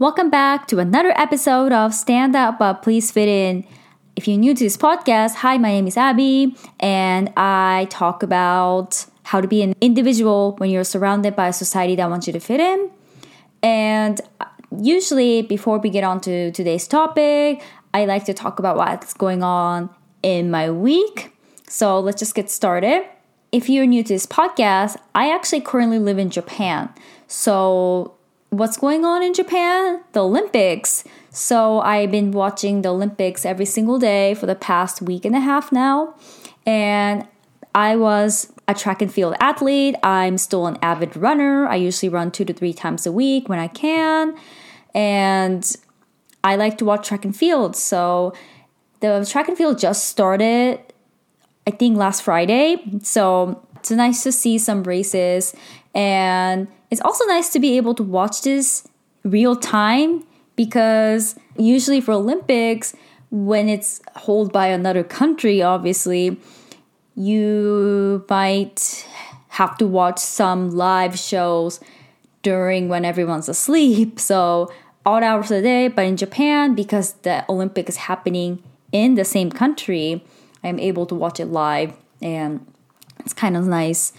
Welcome back to another episode of Stand Up But Please Fit In. If you're new to this podcast, hi, my name is Abby, and I talk about how to be an individual when you're surrounded by a society that wants you to fit in. And usually, before we get on to today's topic, I like to talk about what's going on in my week. So let's just get started. If you're new to this podcast, I actually currently live in Japan. So what's going on in Japan? The Olympics. So I've been watching the Olympics every single day for the past week and a half now. And I was a track and field athlete. I'm still an avid runner. I usually run two to three times a week when I can. And I like to watch track and field. So the track and field just started, I think, last Friday. So it's nice to see some races. And it's also nice to be able to watch this real time because usually for Olympics, when it's held by another country, obviously, you might have to watch some live shows during when everyone's asleep. So all hours of the day. But in Japan, because the Olympic is happening in the same country, I'm able to watch it live and it's kind of nice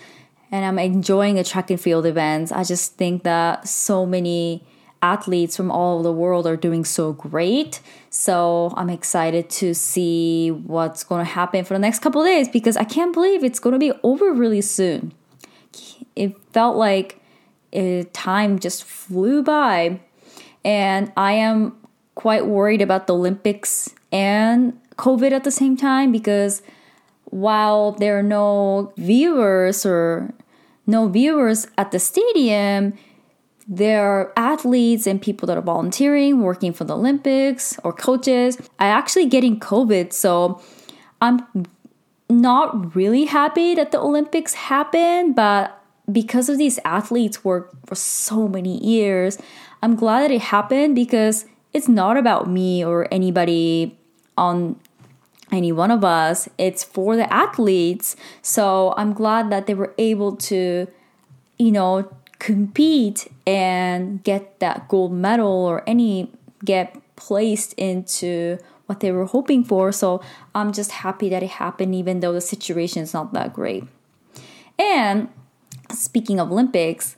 and I'm enjoying the track and field events. I just think that so many athletes from all over the world are doing so great. So I'm excited to see what's going to happen for the next couple days because I can't believe it's going to be over really soon. It felt like it, time just flew by. And I am quite worried about the Olympics and COVID at the same time because while there are no viewers or no viewers at the stadium, there are athletes and people that are volunteering, working for the Olympics or coaches. I actually getting COVID, so I'm not really happy that the Olympics happened, but because of these athletes work for so many years, I'm glad that it happened because it's not about me or anybody on any one of us. It's for the athletes. So I'm glad that they were able to, you know, compete and get that gold medal or any get placed into what they were hoping for. So I'm just happy that it happened, even though the situation is not that great. And speaking of Olympics,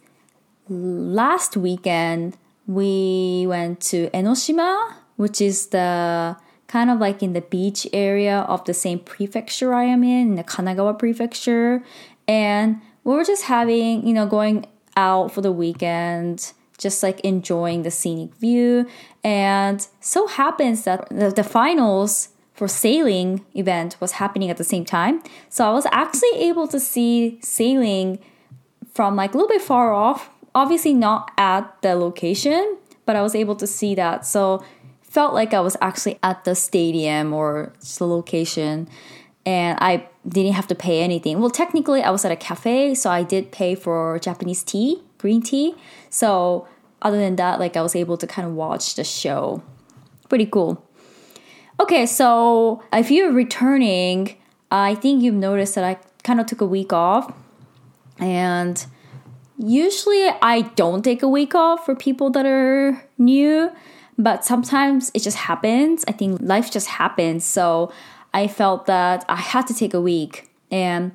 last weekend we went to Enoshima, which is the kind of like in the beach area of the same prefecture I am in, in the Kanagawa prefecture. And we were just having, you know, going out for the weekend, just like enjoying the scenic view. And so happens that the, the finals for sailing event was happening at the same time. So I was actually able to see sailing from like a little bit far off, obviously not at the location, but I was able to see that. So felt like I was actually at the stadium or the location and I didn't have to pay anything. Well, technically, I was at a cafe, so I did pay for Japanese tea, green tea. So, other than that, like I was able to kind of watch the show. Pretty cool. Okay, so if you're returning, I think you've noticed that I kind of took a week off. And usually I don't take a week off for people that are new but sometimes it just happens. I think life just happens. So I felt that I had to take a week. And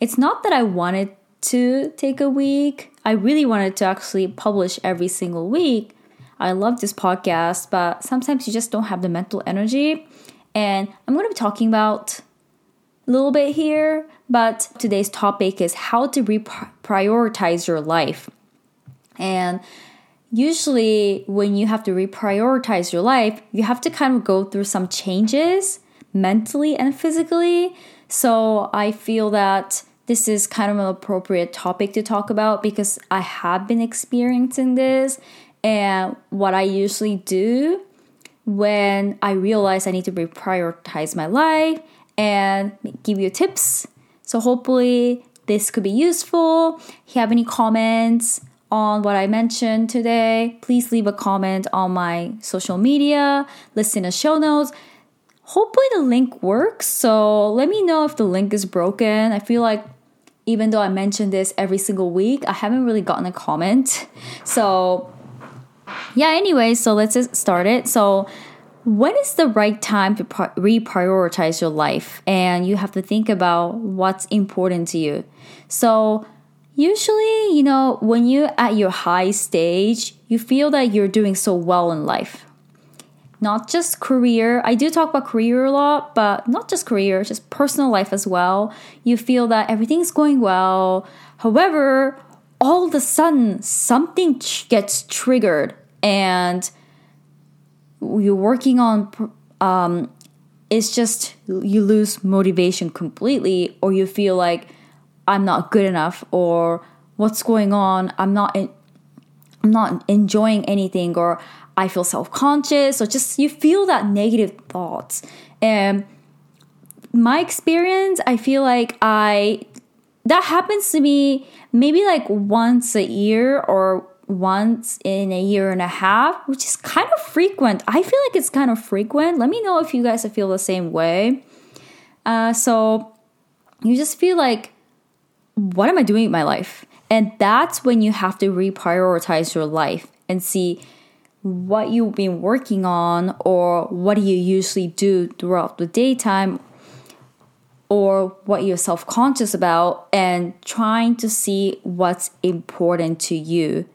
it's not that I wanted to take a week, I really wanted to actually publish every single week. I love this podcast, but sometimes you just don't have the mental energy. And I'm going to be talking about a little bit here, but today's topic is how to reprioritize your life. And usually when you have to reprioritize your life, you have to kind of go through some changes mentally and physically. So I feel that this is kind of an appropriate topic to talk about because I have been experiencing this. And what I usually do when I realize I need to reprioritize my life and give you tips. So hopefully this could be useful. If you have any comments, on what I mentioned today, please leave a comment on my social media, listen to show notes. Hopefully, the link works. So, let me know if the link is broken. I feel like even though I mention this every single week, I haven't really gotten a comment. So, yeah, anyway, so let's just start it. So, when is the right time to reprioritize your life? And you have to think about what's important to you. So, usually, you know, when you're at your high stage, you feel that you're doing so well in life. Not just career. I do talk about career a lot, but not just career, just personal life as well. You feel that everything's going well. However, all of a sudden, something gets triggered and you're working on um, it's just you lose motivation completely or you feel like i'm not good enough or what's going on i'm not in, i'm not enjoying anything or i feel self-conscious or just you feel that negative thoughts and my experience i feel like i that happens to me maybe like once a year or once in a year and a half, which is kind of frequent. I feel like it's kind of frequent. Let me know if you guys feel the same way. Uh, so you just feel like, what am I doing in my life? And that's when you have to reprioritize your life and see what you've been working on or what do you usually do throughout the daytime or what you're self conscious about and trying to see what's important to you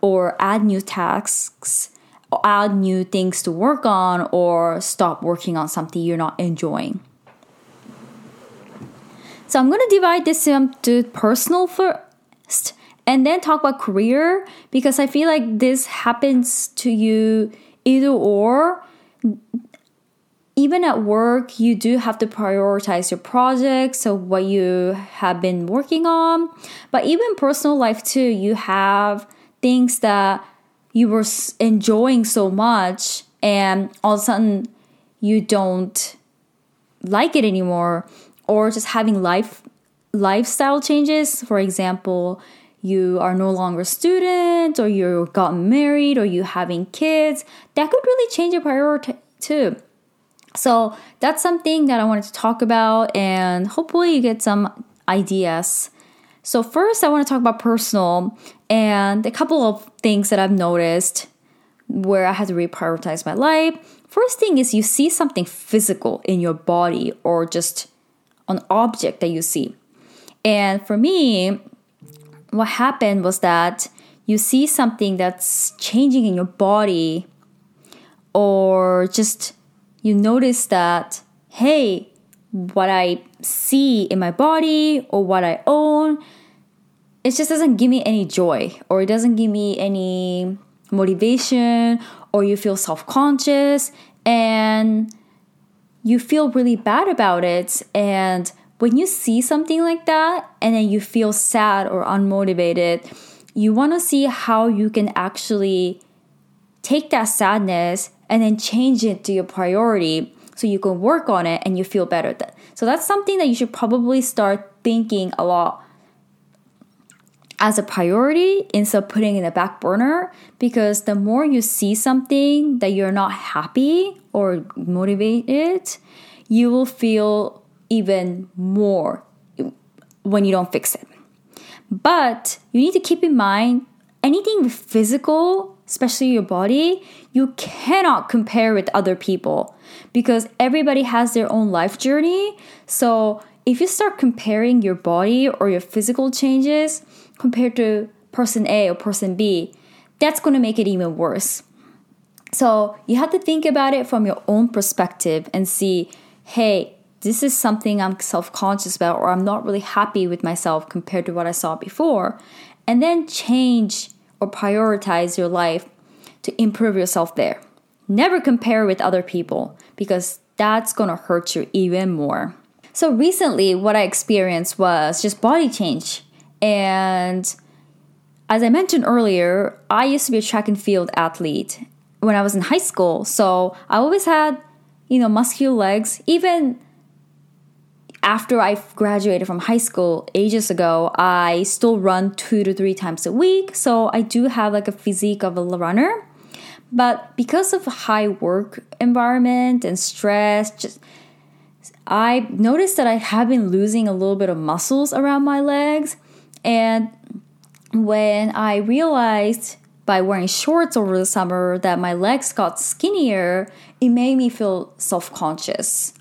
or add new tasks or add new things to work on or stop working on something you're not enjoying. So I'm going to divide this into personal first and then talk about career because I feel like this happens to you either or even at work, you do have to prioritize your projects, so what you have been working on. But even personal life too, you have things that you were enjoying so much and all of a sudden you don't like it anymore or just having life lifestyle changes. For example you are no longer a student or you gotten married or you having kids. That could really change your priority too. So that's something that i wanted to talk about and hopefully you get some ideas. So, first, I want to talk about personal and a couple of things that I've noticed where I had to reprioritize my life. First thing is you see something physical in your body or just an object that you see. And for me, what happened was that you see something that's changing in your body, or just you notice that, hey, what I see in my body or what I own, it just doesn't give me any joy or it doesn't give me any motivation or you feel self conscious and you feel really bad about it. And when you see something like that and then you feel sad or unmotivated, you want to see how you can actually take that sadness and then change it to your priority so you can work on it and you feel better. So that's something that you should probably start thinking a lot as a priority instead of putting in the back burner because the more you see something that you're not happy or motivated, you will feel even more when you don't fix it. But you need to keep in mind anything physical, especially your body, you cannot compare with other people because everybody has their own life journey. So if you start comparing your body or your physical changes compared to person A or person B, that's going to make it even worse. So you have to think about it from your own perspective and see, hey, this is something I'm self conscious about, or I'm not really happy with myself compared to what I saw before. And then change or prioritize your life to improve yourself there. Never compare with other people because that's gonna hurt you even more. So, recently, what I experienced was just body change. And as I mentioned earlier, I used to be a track and field athlete when I was in high school. So, I always had, you know, muscular legs. Even after I graduated from high school ages ago, I still run two to three times a week. So, I do have like a physique of a runner. But because of high work environment and stress, just I noticed that I have been losing a little bit of muscles around my legs. And when I realized by wearing shorts over the summer that my legs got skinnier, it made me feel self-conscious.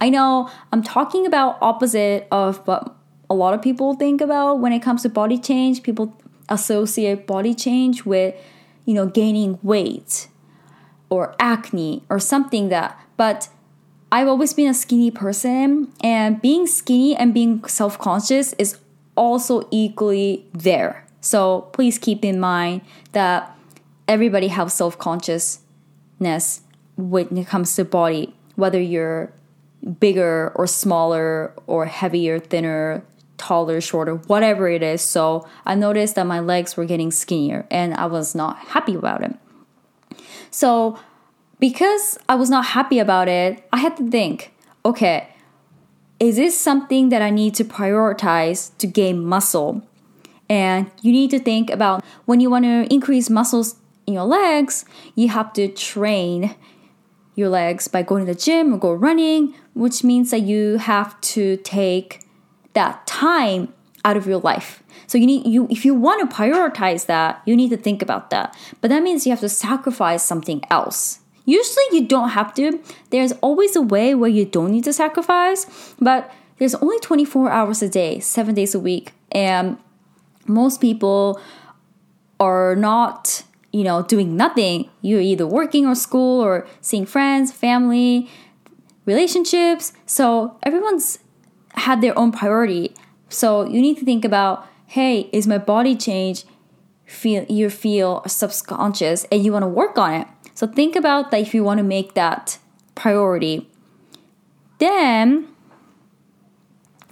I know I'm talking about opposite of what a lot of people think about when it comes to body change. People associate body change with, you know, gaining weight or acne or something that but I've always been a skinny person and being skinny and being self-conscious is also equally there. So please keep in mind that everybody has self-consciousness when it comes to body, whether you're bigger or smaller or heavier, thinner, taller, shorter, whatever it is. So I noticed that my legs were getting skinnier and I was not happy about it. So because I was not happy about it, I had to think, okay, is this something that I need to prioritize to gain muscle? And you need to think about when you want to increase muscles in your legs, you have to train your legs by going to the gym or go running, which means that you have to take that time out of your life. So you need you if you want to prioritize that, you need to think about that. But that means you have to sacrifice something else. Usually you don't have to. There's always a way where you don't need to sacrifice, but there's only 24 hours a day, 7 days a week, and most people are not you know, doing nothing. You're either working or school or seeing friends, family, relationships. So everyone's had their own priority. So you need to think about, hey, is my body change feel you feel subconscious and you want to work on it. So think about that if you want to make that priority. Then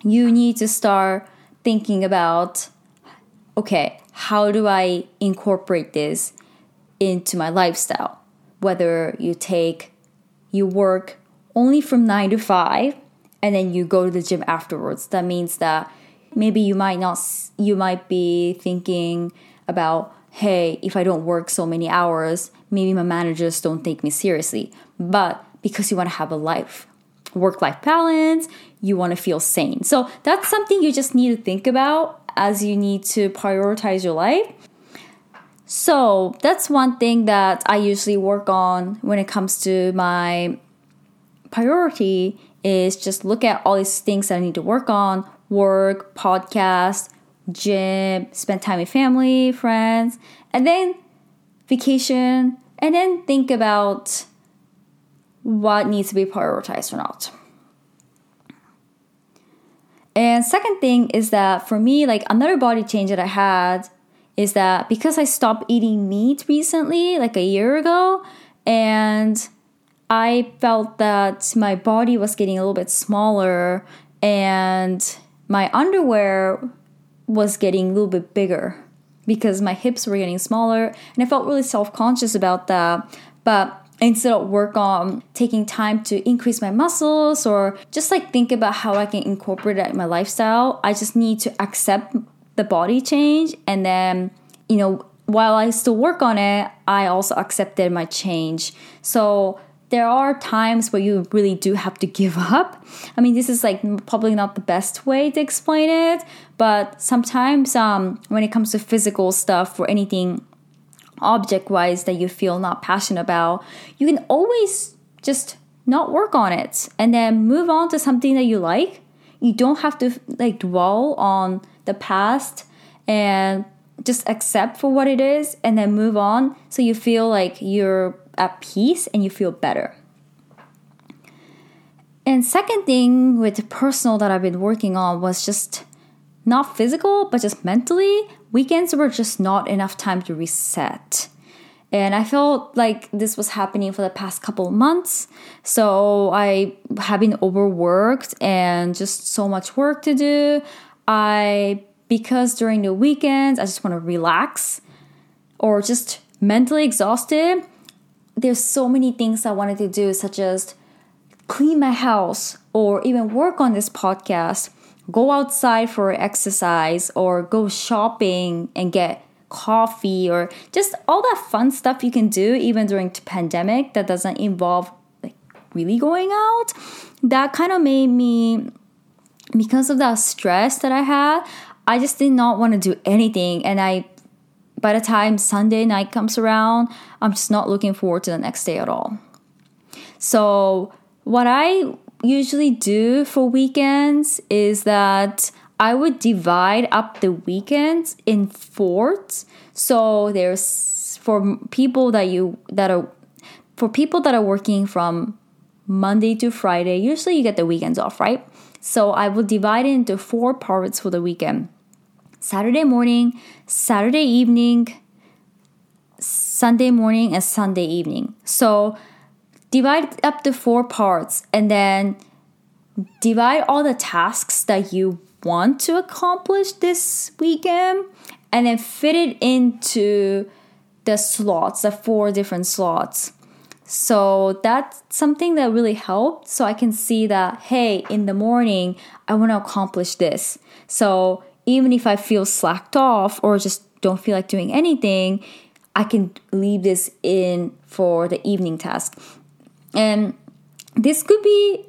you need to start thinking about okay, how do I incorporate this into my lifestyle. Whether you take, you work only from nine to five and then you go to the gym afterwards. That means that maybe you might not, you might be thinking about, hey, if I don't work so many hours, maybe my managers don't take me seriously. But because you want to have a life, work life balance, you want to feel sane. So that's something you just need to think about as you need to prioritize your life. So that's one thing that I usually work on when it comes to my priority is just look at all these things that I need to work on work, podcast, gym, spend time with family, friends, and then vacation, and then think about what needs to be prioritized or not. And second thing is that for me, like another body change that I had is that because I stopped eating meat recently, like a year ago, and I felt that my body was getting a little bit smaller and my underwear was getting a little bit bigger because my hips were getting smaller and I felt really self-conscious about that. But instead of work on taking time to increase my muscles or just like think about how I can incorporate it in my lifestyle, I just need to accept the body change and then you know while i still work on it i also accepted my change. So there are times where you really do have to give up. I mean this is like probably not the best way to explain it but sometimes um, when it comes to physical stuff or anything object wise that you feel not passionate about you can always just not work on it and then move on to something that you like you don't have to like dwell on the past and just accept for what it is and then move on so you feel like you're at peace and you feel better. And second thing with personal that I've been working on was just not physical, but just mentally. Weekends were just not enough time to reset. And I felt like this was happening for the past couple months. So I have been overworked and just so much work to do. I because during the weekends I just want to relax or just mentally exhausted. There's so many things I wanted to do, such as clean my house or even work on this podcast, go outside for exercise or go shopping and get coffee or just all that fun stuff you can do even during the pandemic that doesn't involve like really going out. That kind of made me because of that stress that I had, I just did not want to do anything and I by the time Sunday night comes around, I'm just not looking forward to the next day at all. So, what I usually do for weekends is that I would divide up the weekends in fourths. So there's for people that you that are for people that are working from Monday to Friday, usually you get the weekends off, right? So I will divide it into four parts for the weekend. Saturday morning, Saturday evening, Sunday morning, and Sunday evening. So divide up the four parts and then divide all the tasks that you want to accomplish this weekend and then fit it into the slots, the four different slots. So that's something that really helped. So I can see that, hey, in the morning, I want to accomplish this. So even if I feel slacked off or just don't feel like doing anything, I can leave this in for the evening task. And this could be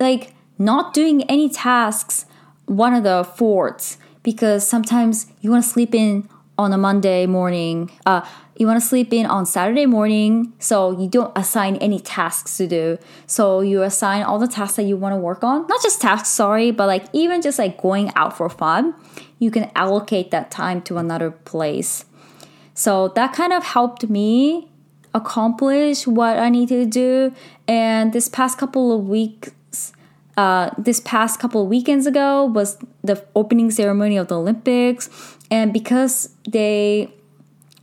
like not doing any tasks, one of the fourths, because sometimes you want to sleep in on a Monday morning. Uh, you want to sleep in on Saturday morning, so you don't assign any tasks to do. So you assign all the tasks that you want to work on. Not just tasks, sorry, but like even just like going out for fun, you can allocate that time to another place. So that kind of helped me accomplish what I need to do. And this past couple of weeks, uh, this past couple of weekends ago was the opening ceremony of the Olympics, and because they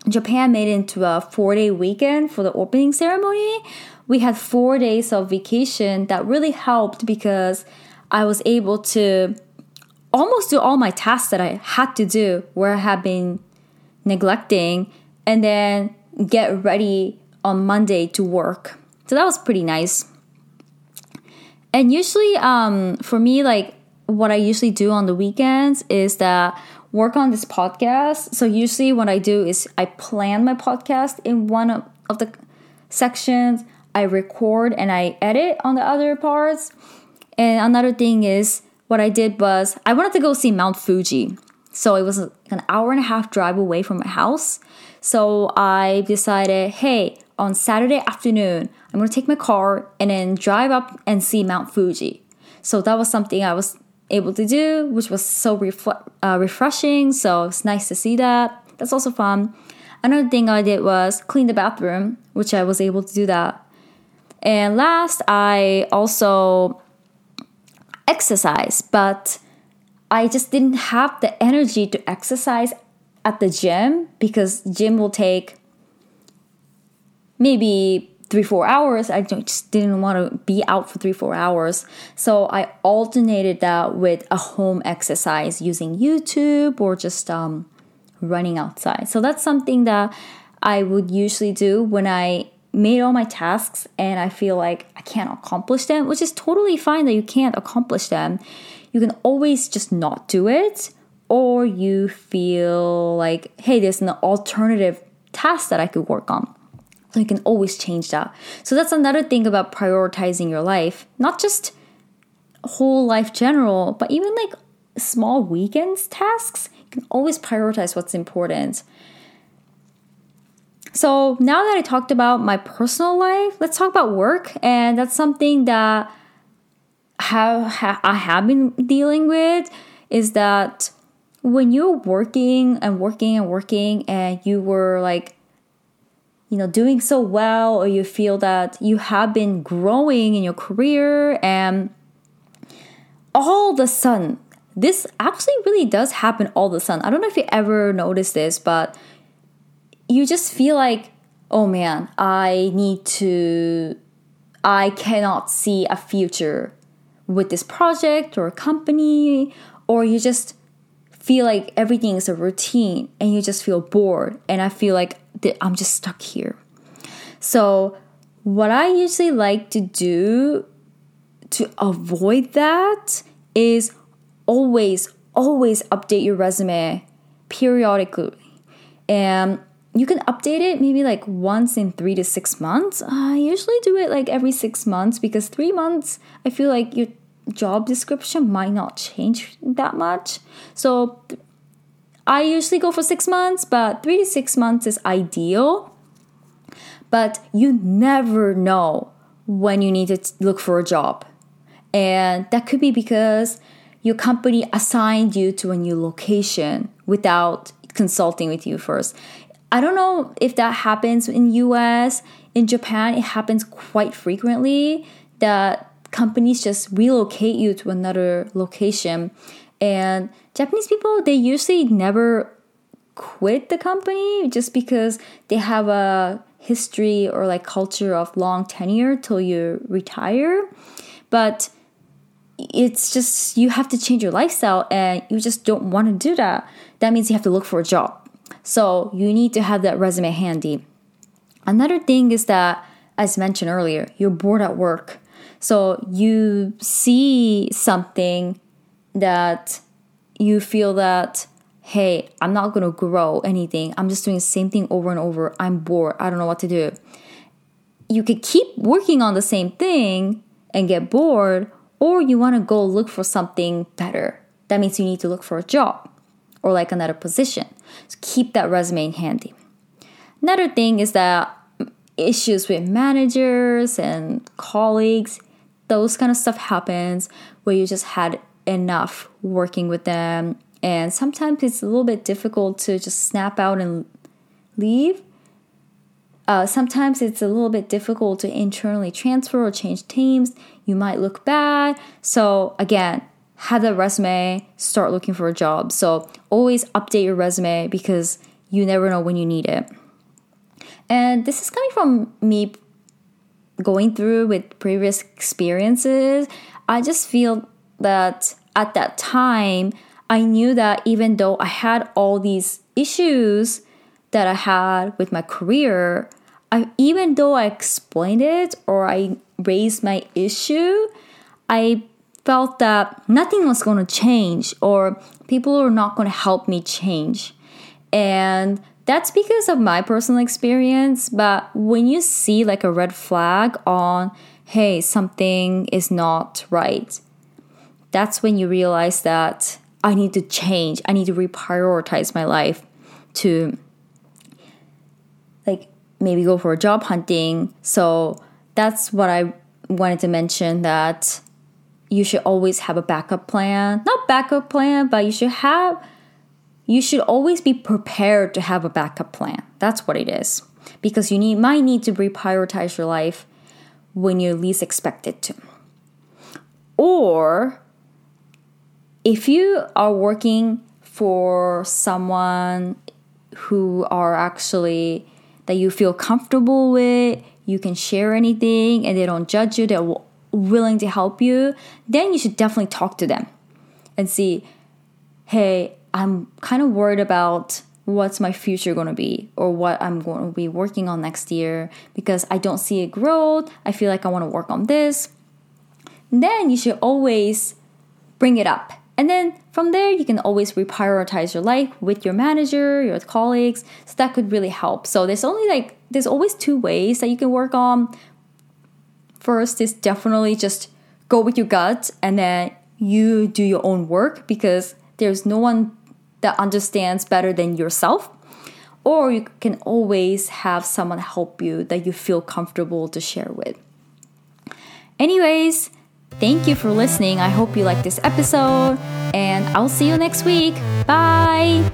Japan made it into a four day weekend for the opening ceremony. We had four days of vacation that really helped because I was able to almost do all my tasks that I had to do where I had been neglecting and then get ready on Monday to work. So that was pretty nice. And usually, um, for me, like what I usually do on the weekends is that work on this podcast. So usually what I do is I plan my podcast in one of, of the sections, I record and I edit on the other parts. And another thing is what I did was I wanted to go see Mount Fuji. So it was an hour and a half drive away from my house. So I decided, hey, on Saturday afternoon, I'm gonna take my car and then drive up and see Mount Fuji. So that was something I was able to do, which was so refle- uh, refreshing. So it's nice to see that. That's also fun. Another thing I did was clean the bathroom, which I was able to do that. And last, I also exercise, but I just didn't have the energy to exercise at the gym because gym will take maybe three four hours. I just didn't want to be out for three four hours. So i alternated that with a home exercise using youtube or just um, running outside. So that's something that i would usually do when i made all my tasks and i feel like i can't accomplish them which is totally fine that you can't accomplish them. You can always just not do it or you feel like hey there's an alternative task that i could work on you can always change that. So that's another thing about prioritizing your life, not just whole life general, but even like small weekends tasks. You can always prioritize what's important. So now that I talked about my personal life, let's talk about work, and that's something that have I have been dealing with is that when you're working and working and working and you were like you know doing so well or you feel that you have been growing in your career and all of a sudden this actually really does happen all of a sudden i don't know if you ever noticed this but you just feel like oh man i need to i cannot see a future with this project or company or you just feel like everything is a routine and you just feel bored and i feel like I'm just stuck here. So, what I usually like to do to avoid that is always, always update your resume periodically. And you can update it maybe like once in three to six months. I usually do it like every six months because three months, I feel like your job description might not change that much. So I usually go for six months, but three to six months is ideal. But you never know when you need to look for a job. And that could be because your company assigned you to a new location without consulting with you first. I don't know if that happens in US. In Japan, it happens quite frequently that companies just relocate you to another location. And Japanese people, they usually never quit the company just because they have a history or like culture of long tenure till you retire. But it's just you have to change your lifestyle and you just don't want to do that. That means you have to look for a job. So you need to have that resume handy. Another thing is that, as mentioned earlier, you're bored at work. So you see something that you feel that, hey, I'm not to grow anything. I'm just doing the same thing over and over. I'm bored. I don't know what to do. You could keep working on the same thing and get bored, or you want to go look for something better. That means you need to look for a job or like another position. So keep that resume handy. Another thing is that issues with managers and colleagues, those kind of stuff happens where you just had enough working with them. And sometimes it's a little bit difficult to just snap out and leave. Uh, sometimes it's a little bit difficult to internally transfer or change teams. You might look bad. So, again, have that resume, start looking for a job. So, always update your resume because you never know when you need it. And this is coming from me going through with previous experiences. I just feel that at that time, I knew that even though I had all these issues that I had with my career, I, even though I explained it or I raised my issue, I felt that nothing was going to change or people are not going to help me change. And that's because of my personal experience. But when you see like a red flag on, hey, something is not right, that's when you realize that I need to change. I need to reprioritize my life to like maybe go for a job hunting. So that's what I wanted to mention that you should always have a backup plan. Not backup plan, but you should have you should always be prepared to have a backup plan. That's what it is. Because you need might need to reprioritize your life when you're least expect it to. Or if you are working for someone who are actually that you feel comfortable with, you can share anything and they don't judge you, they're willing to help you, then you should definitely talk to them and see, hey, I'm kind of worried about what's my future going to be or what I'm going to be working on next year because I don't see a growth. I feel like I want to work on this. Then you should always bring it up and then from there, you can always reprioritize your life with your manager, your colleagues. So that could really help. So there's only like, there's always two ways that you can work on. First is definitely just go with your gut and then you do your own work because there's no one that understands better than yourself. Or you can always have someone help you that you feel comfortable to share with. Anyways, Thank you for listening. I hope you like this episode, and I'll see you next week. Bye.